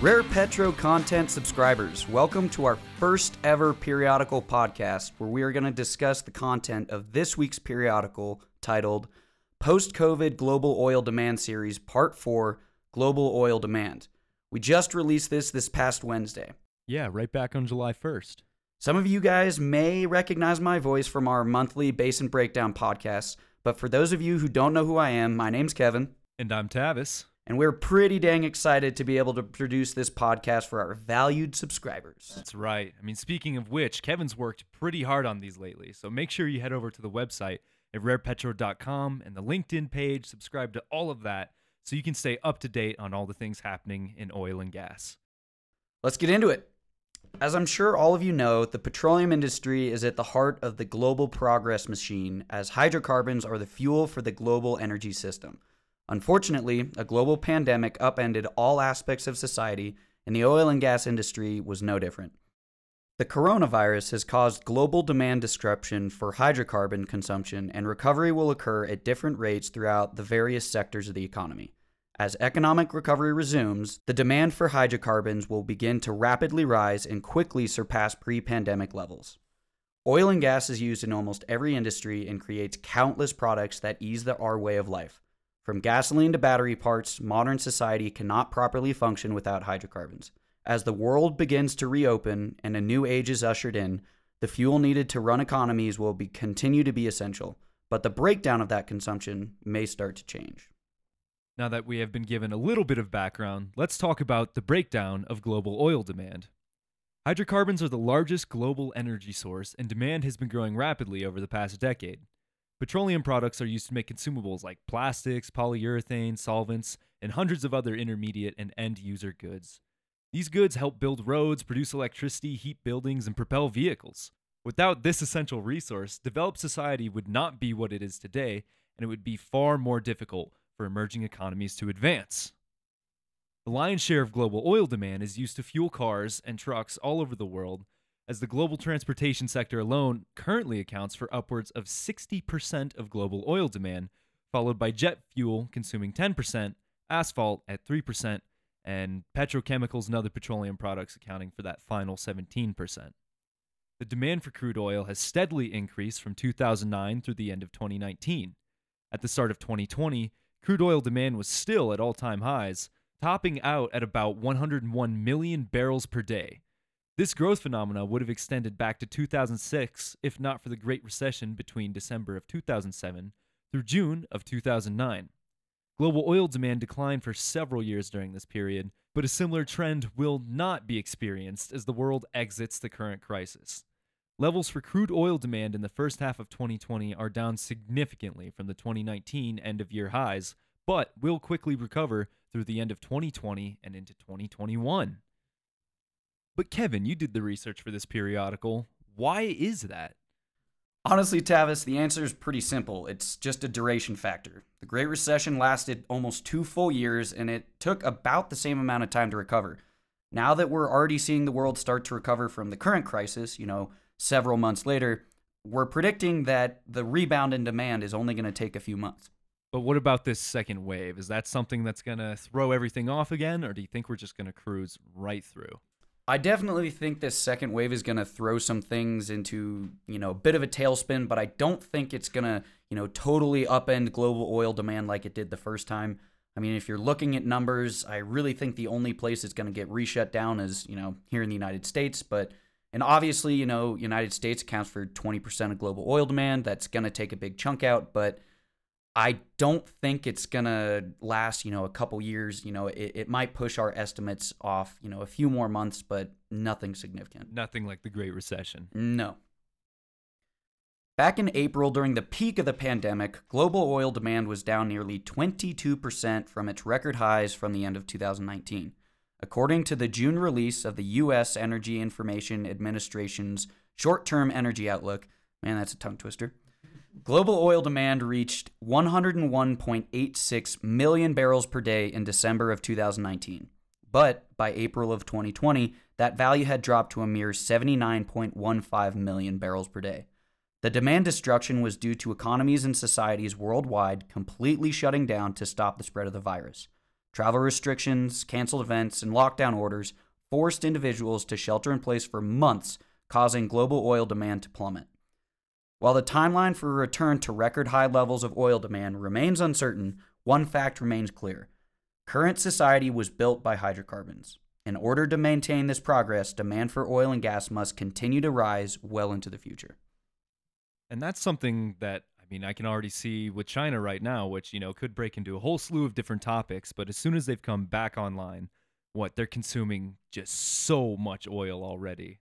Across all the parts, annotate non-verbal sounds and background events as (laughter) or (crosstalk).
Rare Petro content subscribers, welcome to our first ever periodical podcast where we are going to discuss the content of this week's periodical titled Post COVID Global Oil Demand Series Part 4 Global Oil Demand. We just released this this past Wednesday. Yeah, right back on July 1st. Some of you guys may recognize my voice from our monthly Basin Breakdown podcast, but for those of you who don't know who I am, my name's Kevin. And I'm Tavis. And we're pretty dang excited to be able to produce this podcast for our valued subscribers. That's right. I mean, speaking of which, Kevin's worked pretty hard on these lately. So make sure you head over to the website at rarepetro.com and the LinkedIn page, subscribe to all of that so you can stay up to date on all the things happening in oil and gas. Let's get into it. As I'm sure all of you know, the petroleum industry is at the heart of the global progress machine, as hydrocarbons are the fuel for the global energy system. Unfortunately, a global pandemic upended all aspects of society, and the oil and gas industry was no different. The coronavirus has caused global demand disruption for hydrocarbon consumption, and recovery will occur at different rates throughout the various sectors of the economy. As economic recovery resumes, the demand for hydrocarbons will begin to rapidly rise and quickly surpass pre pandemic levels. Oil and gas is used in almost every industry and creates countless products that ease the, our way of life. From gasoline to battery parts, modern society cannot properly function without hydrocarbons. As the world begins to reopen and a new age is ushered in, the fuel needed to run economies will be, continue to be essential, but the breakdown of that consumption may start to change. Now that we have been given a little bit of background, let's talk about the breakdown of global oil demand. Hydrocarbons are the largest global energy source, and demand has been growing rapidly over the past decade. Petroleum products are used to make consumables like plastics, polyurethane, solvents, and hundreds of other intermediate and end user goods. These goods help build roads, produce electricity, heat buildings, and propel vehicles. Without this essential resource, developed society would not be what it is today, and it would be far more difficult for emerging economies to advance. The lion's share of global oil demand is used to fuel cars and trucks all over the world, as the global transportation sector alone currently accounts for upwards of 60% of global oil demand, followed by jet fuel consuming 10%, asphalt at 3%, and petrochemicals and other petroleum products accounting for that final 17%. The demand for crude oil has steadily increased from 2009 through the end of 2019. At the start of 2020, crude oil demand was still at all time highs, topping out at about 101 million barrels per day. This growth phenomena would have extended back to 2006 if not for the Great Recession between December of 2007 through June of 2009. Global oil demand declined for several years during this period, but a similar trend will not be experienced as the world exits the current crisis. Levels for crude oil demand in the first half of 2020 are down significantly from the 2019 end of year highs, but will quickly recover through the end of 2020 and into 2021. But Kevin, you did the research for this periodical. Why is that? Honestly, Tavis, the answer is pretty simple. It's just a duration factor. The Great Recession lasted almost two full years, and it took about the same amount of time to recover. Now that we're already seeing the world start to recover from the current crisis, you know, several months later, we're predicting that the rebound in demand is only going to take a few months. But what about this second wave? Is that something that's going to throw everything off again, or do you think we're just going to cruise right through? I definitely think this second wave is going to throw some things into, you know, a bit of a tailspin, but I don't think it's going to, you know, totally upend global oil demand like it did the first time. I mean, if you're looking at numbers, I really think the only place it's going to get reshut down is, you know, here in the United States, but and obviously, you know, United States accounts for 20% of global oil demand. That's going to take a big chunk out, but I don't think it's gonna last, you know, a couple years. You know, it, it might push our estimates off, you know, a few more months, but nothing significant. Nothing like the Great Recession. No. Back in April, during the peak of the pandemic, global oil demand was down nearly 22% from its record highs from the end of 2019. According to the June release of the U.S. Energy Information Administration's short term energy outlook, man, that's a tongue twister. Global oil demand reached 101.86 million barrels per day in December of 2019. But by April of 2020, that value had dropped to a mere 79.15 million barrels per day. The demand destruction was due to economies and societies worldwide completely shutting down to stop the spread of the virus. Travel restrictions, canceled events, and lockdown orders forced individuals to shelter in place for months, causing global oil demand to plummet. While the timeline for a return to record high levels of oil demand remains uncertain, one fact remains clear. Current society was built by hydrocarbons. In order to maintain this progress, demand for oil and gas must continue to rise well into the future. And that's something that I mean, I can already see with China right now, which, you know, could break into a whole slew of different topics, but as soon as they've come back online, what they're consuming just so much oil already.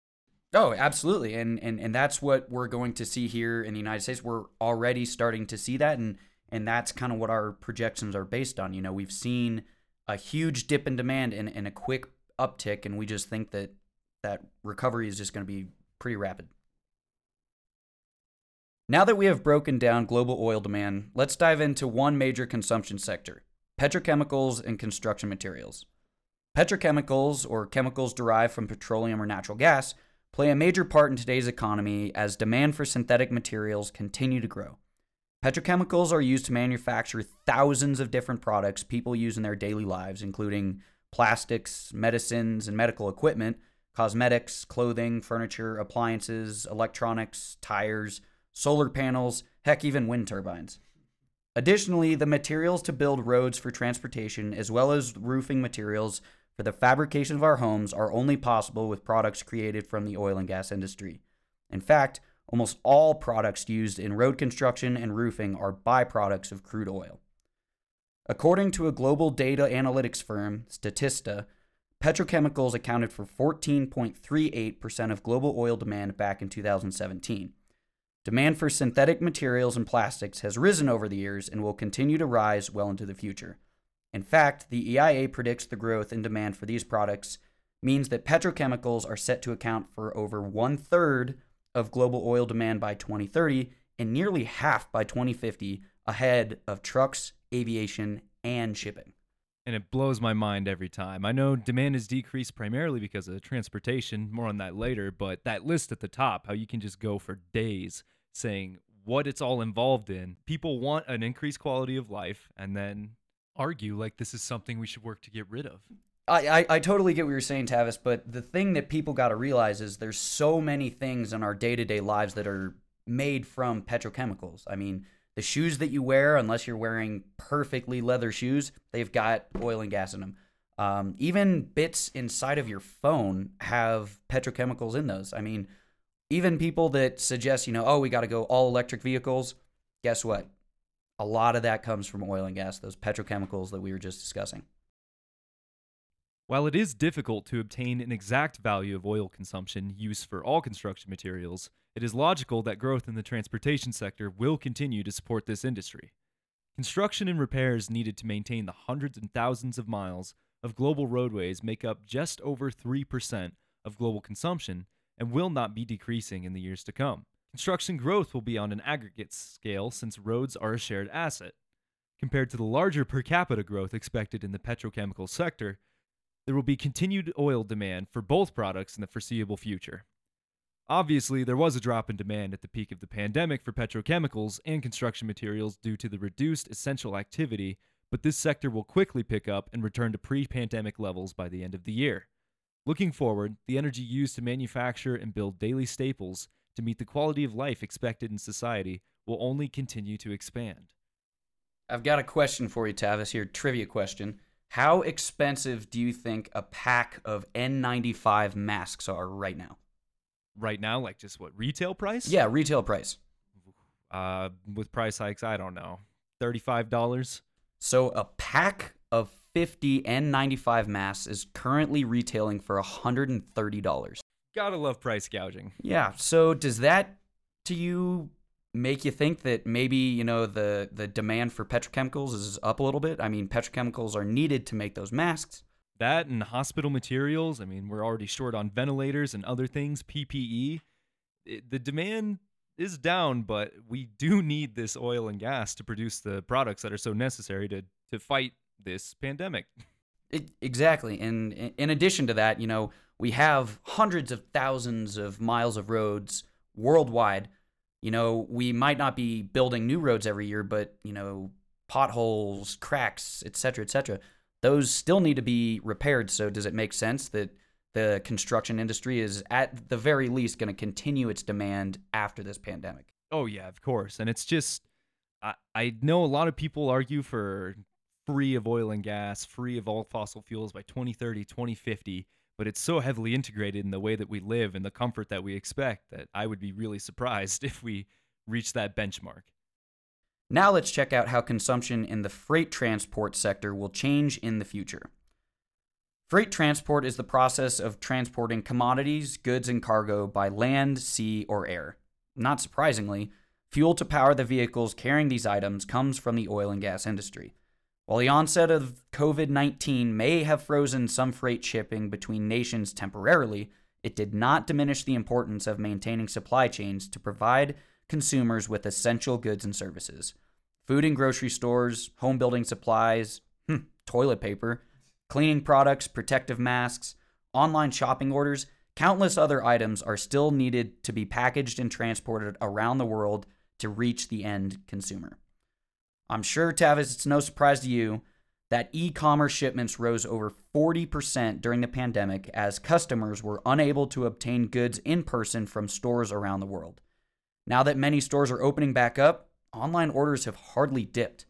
Oh, absolutely. And and and that's what we're going to see here in the United States. We're already starting to see that and and that's kind of what our projections are based on. You know, we've seen a huge dip in demand and, and a quick uptick and we just think that that recovery is just going to be pretty rapid. Now that we have broken down global oil demand, let's dive into one major consumption sector petrochemicals and construction materials. Petrochemicals, or chemicals derived from petroleum or natural gas, play a major part in today's economy as demand for synthetic materials continue to grow. Petrochemicals are used to manufacture thousands of different products people use in their daily lives, including plastics, medicines, and medical equipment, cosmetics, clothing, furniture, appliances, electronics, tires, solar panels, heck, even wind turbines. Additionally, the materials to build roads for transportation, as well as roofing materials for the fabrication of our homes, are only possible with products created from the oil and gas industry. In fact, almost all products used in road construction and roofing are byproducts of crude oil. According to a global data analytics firm, Statista, petrochemicals accounted for 14.38% of global oil demand back in 2017. Demand for synthetic materials and plastics has risen over the years and will continue to rise well into the future. In fact, the EIA predicts the growth in demand for these products means that petrochemicals are set to account for over one third of global oil demand by 2030 and nearly half by 2050, ahead of trucks, aviation, and shipping. And it blows my mind every time. I know demand has decreased primarily because of transportation, more on that later, but that list at the top, how you can just go for days saying what it's all involved in. People want an increased quality of life and then argue like this is something we should work to get rid of. I, I, I totally get what you're saying, Tavis, but the thing that people got to realize is there's so many things in our day to day lives that are made from petrochemicals. I mean, the shoes that you wear, unless you're wearing perfectly leather shoes, they've got oil and gas in them. Um, even bits inside of your phone have petrochemicals in those. I mean, even people that suggest, you know, oh, we got to go all electric vehicles, guess what? A lot of that comes from oil and gas, those petrochemicals that we were just discussing. While it is difficult to obtain an exact value of oil consumption used for all construction materials, it is logical that growth in the transportation sector will continue to support this industry. Construction and repairs needed to maintain the hundreds and thousands of miles of global roadways make up just over 3% of global consumption and will not be decreasing in the years to come. Construction growth will be on an aggregate scale since roads are a shared asset. Compared to the larger per capita growth expected in the petrochemical sector, there will be continued oil demand for both products in the foreseeable future. Obviously, there was a drop in demand at the peak of the pandemic for petrochemicals and construction materials due to the reduced essential activity, but this sector will quickly pick up and return to pre pandemic levels by the end of the year. Looking forward, the energy used to manufacture and build daily staples to meet the quality of life expected in society will only continue to expand. I've got a question for you, Tavis, here, trivia question. How expensive do you think a pack of N95 masks are right now? Right now, like just what, retail price? Yeah, retail price. Uh, with price hikes, I don't know. $35? So a pack of 50 N95 masks is currently retailing for $130. Gotta love price gouging. Yeah. So does that to you make you think that maybe, you know, the the demand for petrochemicals is up a little bit? I mean, petrochemicals are needed to make those masks. That and hospital materials. I mean, we're already short on ventilators and other things, PPE. It, the demand is down, but we do need this oil and gas to produce the products that are so necessary to to fight this pandemic. It, exactly. And in addition to that, you know, we have hundreds of thousands of miles of roads worldwide. You know, we might not be building new roads every year, but, you know, potholes, cracks, etc., etc. those still need to be repaired. So, does it make sense that the construction industry is at the very least going to continue its demand after this pandemic? Oh, yeah, of course. And it's just, I, I know a lot of people argue for free of oil and gas, free of all fossil fuels by 2030, 2050 but it's so heavily integrated in the way that we live and the comfort that we expect that I would be really surprised (laughs) if we reach that benchmark. Now let's check out how consumption in the freight transport sector will change in the future. Freight transport is the process of transporting commodities, goods, and cargo by land, sea, or air. Not surprisingly, fuel to power the vehicles carrying these items comes from the oil and gas industry. While the onset of COVID 19 may have frozen some freight shipping between nations temporarily, it did not diminish the importance of maintaining supply chains to provide consumers with essential goods and services. Food and grocery stores, home building supplies, hmm, toilet paper, cleaning products, protective masks, online shopping orders, countless other items are still needed to be packaged and transported around the world to reach the end consumer. I'm sure, Tavis, it's no surprise to you that e commerce shipments rose over 40% during the pandemic as customers were unable to obtain goods in person from stores around the world. Now that many stores are opening back up, online orders have hardly dipped.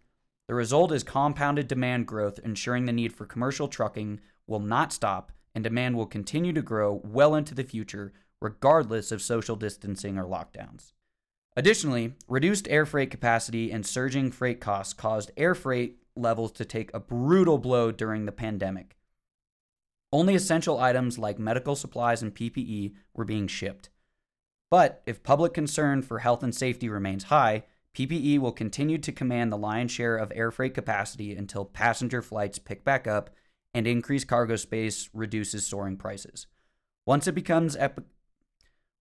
The result is compounded demand growth, ensuring the need for commercial trucking will not stop and demand will continue to grow well into the future, regardless of social distancing or lockdowns. Additionally, reduced air freight capacity and surging freight costs caused air freight levels to take a brutal blow during the pandemic. Only essential items like medical supplies and PPE were being shipped. But if public concern for health and safety remains high, PPE will continue to command the lion's share of air freight capacity until passenger flights pick back up and increased cargo space reduces soaring prices. Once it becomes ep-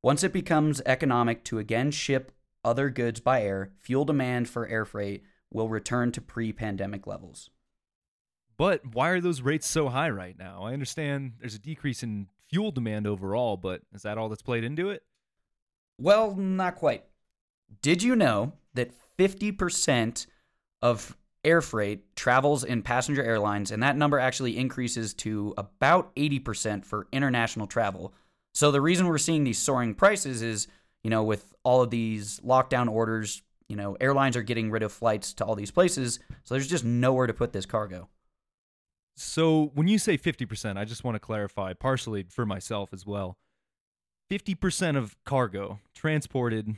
once it becomes economic to again ship other goods by air, fuel demand for air freight will return to pre pandemic levels. But why are those rates so high right now? I understand there's a decrease in fuel demand overall, but is that all that's played into it? Well, not quite. Did you know that 50% of air freight travels in passenger airlines, and that number actually increases to about 80% for international travel? So the reason we're seeing these soaring prices is you know, with all of these lockdown orders, you know, airlines are getting rid of flights to all these places. So there's just nowhere to put this cargo. So when you say 50%, I just want to clarify partially for myself as well. 50% of cargo transported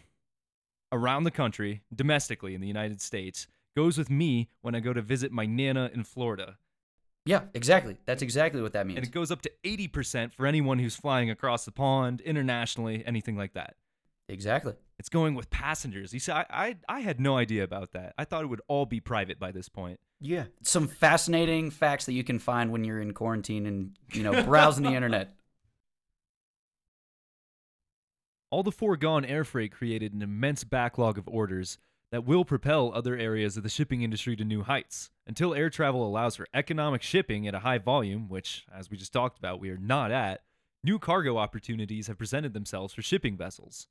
around the country, domestically in the United States, goes with me when I go to visit my Nana in Florida. Yeah, exactly. That's exactly what that means. And it goes up to 80% for anyone who's flying across the pond, internationally, anything like that. Exactly. It's going with passengers. You see, I, I, I had no idea about that. I thought it would all be private by this point. Yeah. Some fascinating facts that you can find when you're in quarantine and, you know, browsing the internet. (laughs) All the foregone air freight created an immense backlog of orders that will propel other areas of the shipping industry to new heights. Until air travel allows for economic shipping at a high volume, which, as we just talked about, we are not at, new cargo opportunities have presented themselves for shipping vessels.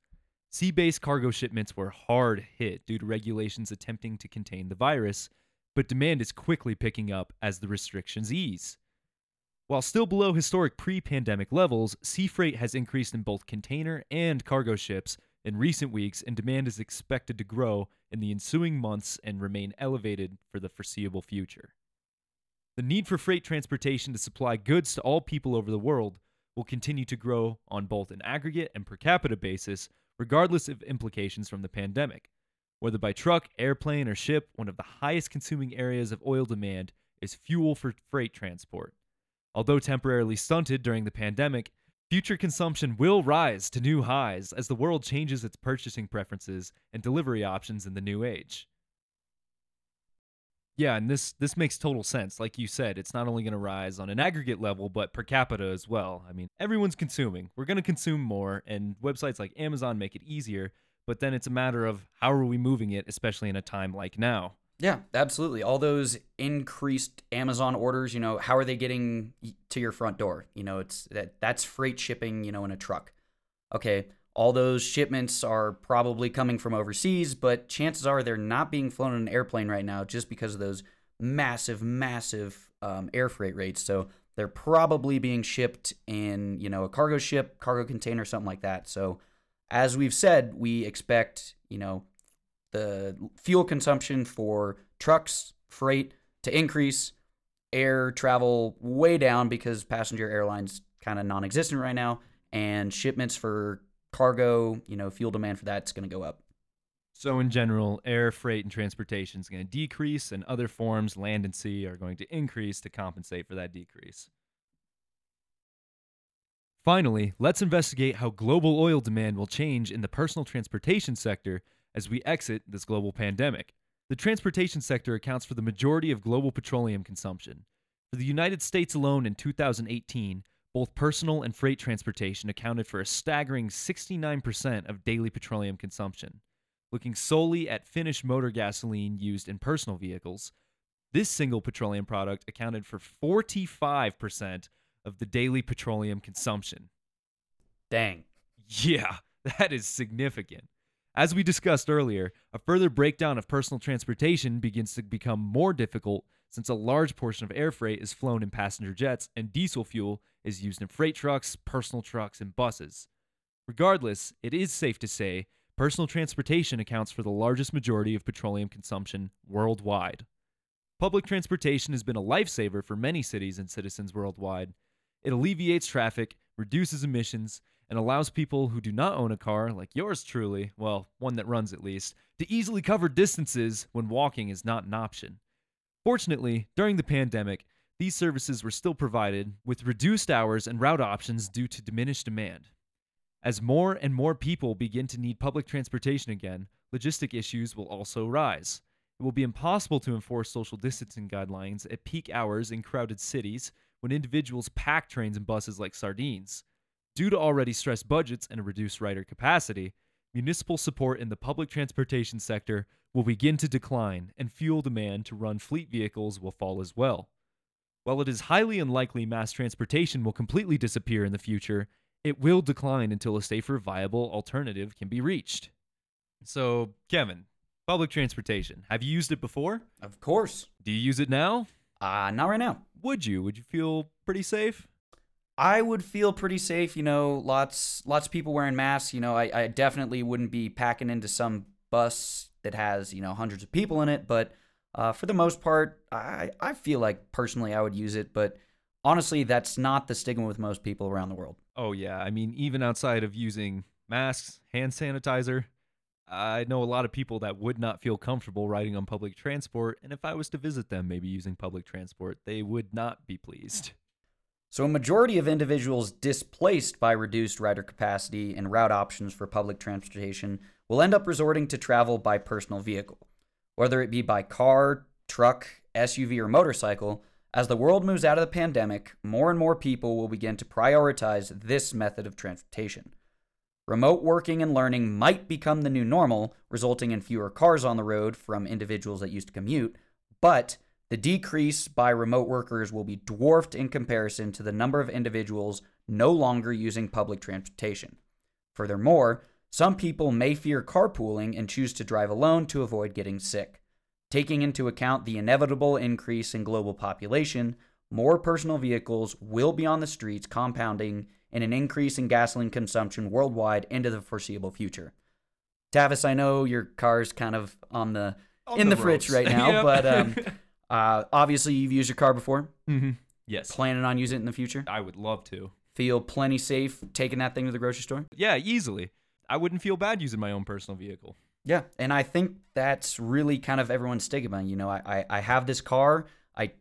Sea based cargo shipments were hard hit due to regulations attempting to contain the virus, but demand is quickly picking up as the restrictions ease. While still below historic pre pandemic levels, sea freight has increased in both container and cargo ships in recent weeks, and demand is expected to grow in the ensuing months and remain elevated for the foreseeable future. The need for freight transportation to supply goods to all people over the world will continue to grow on both an aggregate and per capita basis regardless of implications from the pandemic. Whether by truck, airplane, or ship, one of the highest consuming areas of oil demand is fuel for freight transport. Although temporarily stunted during the pandemic, future consumption will rise to new highs as the world changes its purchasing preferences and delivery options in the new age. Yeah, and this this makes total sense. Like you said, it's not only going to rise on an aggregate level, but per capita as well. I mean, everyone's consuming. We're going to consume more, and websites like Amazon make it easier. But then it's a matter of how are we moving it, especially in a time like now. Yeah, absolutely. All those increased Amazon orders, you know, how are they getting to your front door? You know, it's that that's freight shipping, you know, in a truck. Okay, all those shipments are probably coming from overseas, but chances are they're not being flown in an airplane right now just because of those massive, massive um, air freight rates. So they're probably being shipped in, you know, a cargo ship, cargo container, something like that. So as we've said, we expect, you know, the fuel consumption for trucks, freight to increase, air travel way down because passenger airlines kind of non-existent right now, and shipments for cargo, you know, fuel demand for that's going to go up. So, in general, air freight and transportation is going to decrease, and other forms, land and sea, are going to increase to compensate for that decrease. Finally, let's investigate how global oil demand will change in the personal transportation sector as we exit this global pandemic. The transportation sector accounts for the majority of global petroleum consumption. For the United States alone in 2018, both personal and freight transportation accounted for a staggering 69% of daily petroleum consumption. Looking solely at finished motor gasoline used in personal vehicles, this single petroleum product accounted for 45% of the daily petroleum consumption. Dang. Yeah, (laughs) that is significant. As we discussed earlier, a further breakdown of personal transportation begins to become more difficult since a large portion of air freight is flown in passenger jets and diesel fuel is used in freight trucks, personal trucks, and buses. Regardless, it is safe to say personal transportation accounts for the largest majority of petroleum consumption worldwide. Public transportation has been a lifesaver for many cities and citizens worldwide. It alleviates traffic, reduces emissions, and allows people who do not own a car, like yours truly, well, one that runs at least, to easily cover distances when walking is not an option. Fortunately, during the pandemic, these services were still provided with reduced hours and route options due to diminished demand. As more and more people begin to need public transportation again, logistic issues will also rise. It will be impossible to enforce social distancing guidelines at peak hours in crowded cities when individuals pack trains and buses like sardines. Due to already stressed budgets and a reduced rider capacity, municipal support in the public transportation sector will begin to decline and fuel demand to run fleet vehicles will fall as well. While it is highly unlikely mass transportation will completely disappear in the future, it will decline until a safer, viable alternative can be reached. So, Kevin, public transportation. Have you used it before? Of course. Do you use it now? Uh, not right now. Would you? Would you feel pretty safe? I would feel pretty safe. You know, lots lots of people wearing masks. You know, I, I definitely wouldn't be packing into some bus that has you know hundreds of people in it. But uh, for the most part, I I feel like personally I would use it. But honestly, that's not the stigma with most people around the world. Oh yeah, I mean even outside of using masks, hand sanitizer, I know a lot of people that would not feel comfortable riding on public transport, and if I was to visit them maybe using public transport, they would not be pleased. So, a majority of individuals displaced by reduced rider capacity and route options for public transportation will end up resorting to travel by personal vehicle, whether it be by car, truck, SUV, or motorcycle. As the world moves out of the pandemic, more and more people will begin to prioritize this method of transportation. Remote working and learning might become the new normal, resulting in fewer cars on the road from individuals that used to commute, but the decrease by remote workers will be dwarfed in comparison to the number of individuals no longer using public transportation. Furthermore, some people may fear carpooling and choose to drive alone to avoid getting sick. Taking into account the inevitable increase in global population, more personal vehicles will be on the streets, compounding in an increase in gasoline consumption worldwide into the foreseeable future. Tavis, I know your car's kind of on the On in the the, fridge right (laughs) now, Yep. but um, (laughs) uh, obviously you've used your car before. hmm Yes, Planning on using it in the future. I would love to. Feel plenty safe taking that thing to the grocery store. Yeah, easily. I wouldn't feel bad using my own personal vehicle. Yeah, and I think that's really kind of everyone's stigma. You know, I, I, I have this car, I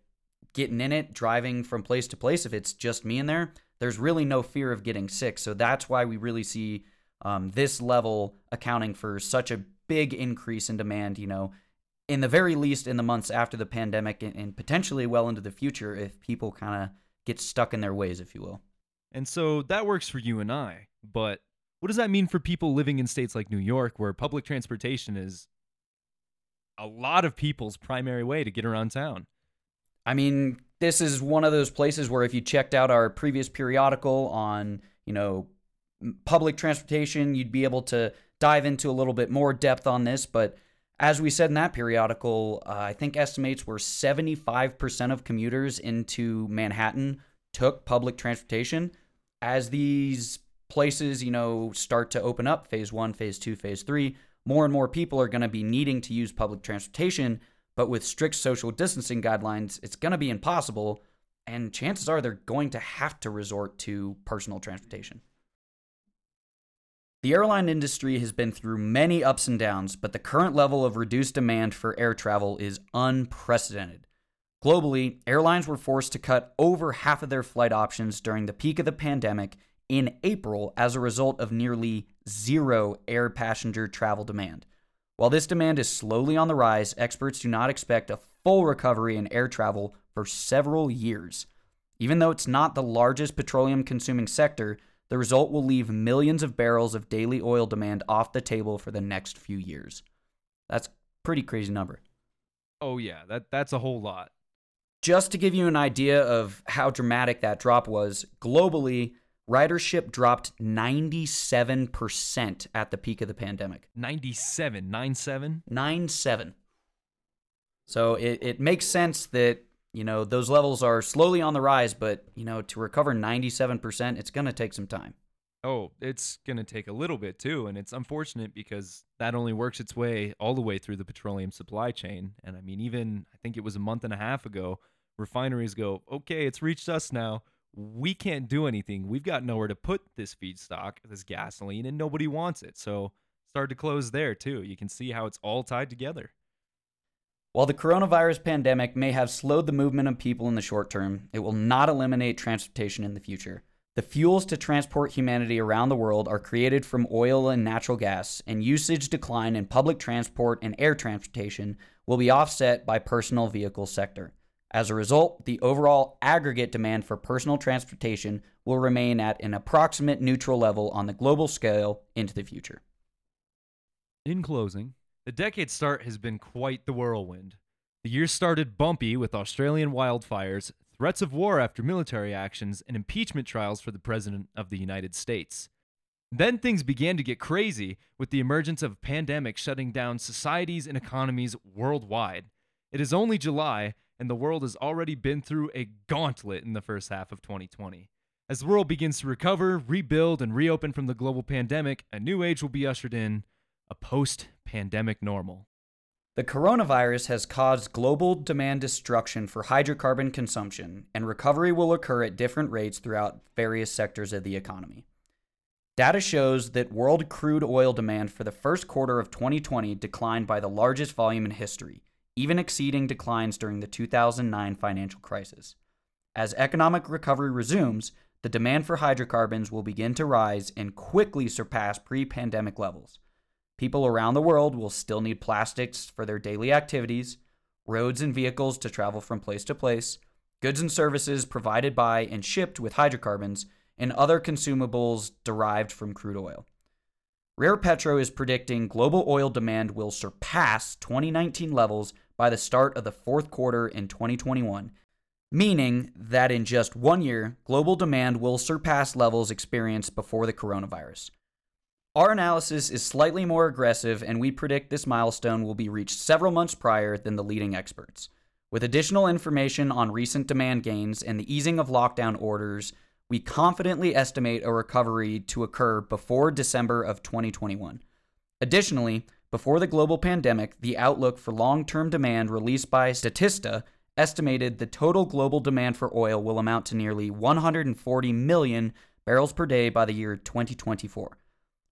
getting in it, driving from place to place. If it's just me in there, there's really no fear of getting sick. So that's why we really see um, this level accounting for such a big increase in demand. You know, in the very least in the months after the pandemic, and, and potentially well into the future, if people kind of get stuck in their ways, if you will. And so that works for you and I. But what does that mean for people living in states like New York, where public transportation is a lot of people's primary way to get around town? I mean, this is one of those places where if you checked out our previous periodical on, you know, public transportation, you'd be able to dive into a little bit more depth on this. But As we said in that periodical, uh, I think estimates were 75% of commuters into Manhattan took public transportation. As these places, you know, start to open up, phase one, phase two, phase three, more and more people are going to be needing to use public transportation. But with strict social distancing guidelines, it's going to be impossible. And chances are they're going to have to resort to personal transportation. The airline industry has been through many ups and downs, but the current level of reduced demand for air travel is unprecedented. Globally, airlines were forced to cut over half of their flight options during the peak of the pandemic in April as a result of nearly zero air passenger travel demand. While this demand is slowly on the rise, experts do not expect a full recovery in air travel for several years. Even though it's not the largest petroleum consuming sector, the result will leave millions of barrels of daily oil demand off the table for the next few years. That's pretty crazy number. Oh yeah, that that's a whole lot. Just to give you an idea of how dramatic that drop was, globally, ridership dropped 97% at the peak of the pandemic. 97, 97? 97. So it, it makes sense that you know, those levels are slowly on the rise, but, you know, to recover 97%, it's going to take some time. Oh, it's going to take a little bit too. And it's unfortunate because that only works its way all the way through the petroleum supply chain. And I mean, even I think it was a month and a half ago, refineries go, okay, it's reached us now. We can't do anything. We've got nowhere to put this feedstock, this gasoline, and nobody wants it. So start to close there too. You can see how it's all tied together. While the coronavirus pandemic may have slowed the movement of people in the short term, it will not eliminate transportation in the future. The fuels to transport humanity around the world are created from oil and natural gas, and usage decline in public transport and air transportation will be offset by personal vehicle sector. As a result, the overall aggregate demand for personal transportation will remain at an approximate neutral level on the global scale into the future. In closing, the decade start has been quite the whirlwind. The year started bumpy with Australian wildfires, threats of war after military actions, and impeachment trials for the President of the United States. Then things began to get crazy with the emergence of a pandemic shutting down societies and economies worldwide. It is only July, and the world has already been through a gauntlet in the first half of 2020. As the world begins to recover, rebuild, and reopen from the global pandemic, a new age will be ushered in a post pandemic normal. The coronavirus has caused global demand destruction for hydrocarbon consumption, and recovery will occur at different rates throughout various sectors of the economy. Data shows that world crude oil demand for the first quarter of 2020 declined by the largest volume in history, even exceeding declines during the 2009 financial crisis. As economic recovery resumes, the demand for hydrocarbons will begin to rise and quickly surpass pre pandemic levels. People around the world will still need plastics for their daily activities, roads and vehicles to travel from place to place, goods and services provided by and shipped with hydrocarbons, and other consumables derived from crude oil. Rare Petro is predicting global oil demand will surpass 2019 levels by the start of the fourth quarter in 2021, meaning that in just one year, global demand will surpass levels experienced before the coronavirus. Our analysis is slightly more aggressive, and we predict this milestone will be reached several months prior than the leading experts. With additional information on recent demand gains and the easing of lockdown orders, we confidently estimate a recovery to occur before December of 2021. Additionally, before the global pandemic, the outlook for long term demand released by Statista estimated the total global demand for oil will amount to nearly 140 million barrels per day by the year 2024.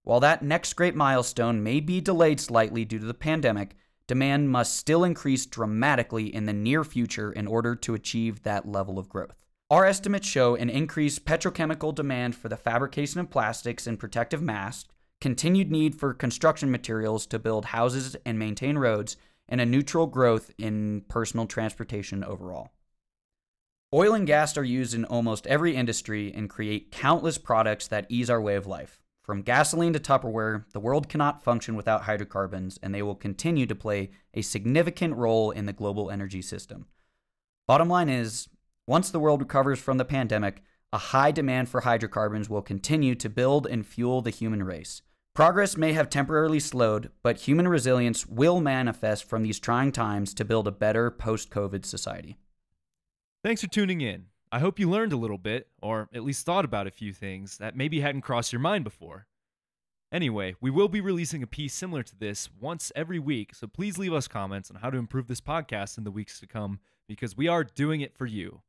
While that next great milestone may be delayed slightly due to the pandemic, demand must still increase dramatically in the near future in order to achieve that level of growth. Our estimates show an increased petrochemical demand for the fabrication of plastics and protective masks, continued need for construction materials to build houses and maintain roads, and a neutral growth in personal transportation overall. Oil and gas are used in almost every industry and create countless products that ease our way of life. From gasoline to Tupperware, the world cannot function without hydrocarbons, and they will continue to play a significant role in the global energy system. Bottom line is, once the world recovers from the pandemic, a high demand for hydrocarbons will continue to build and fuel the human race. Progress may have temporarily slowed, but human resilience will manifest from these trying times to build a better post COVID society. Thanks for tuning in. I hope you learned a little bit, or at least thought about a few things that maybe hadn't crossed your mind before. Anyway, we will be releasing a piece similar to this once every week, so please leave us comments on how to improve this podcast in the weeks to come because we are doing it for you.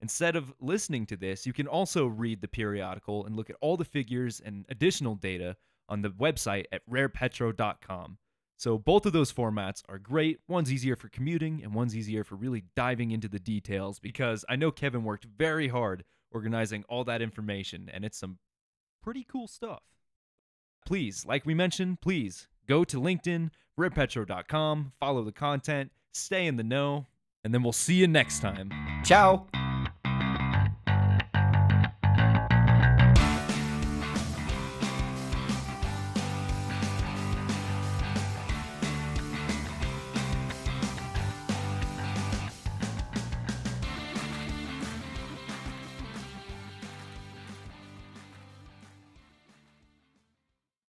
Instead of listening to this, you can also read the periodical and look at all the figures and additional data on the website at rarepetro.com. So both of those formats are great. One's easier for commuting and one's easier for really diving into the details because I know Kevin worked very hard organizing all that information and it's some pretty cool stuff. Please, like we mentioned, please go to LinkedIn, rarepetro.com, follow the content, stay in the know, and then we'll see you next time. Ciao!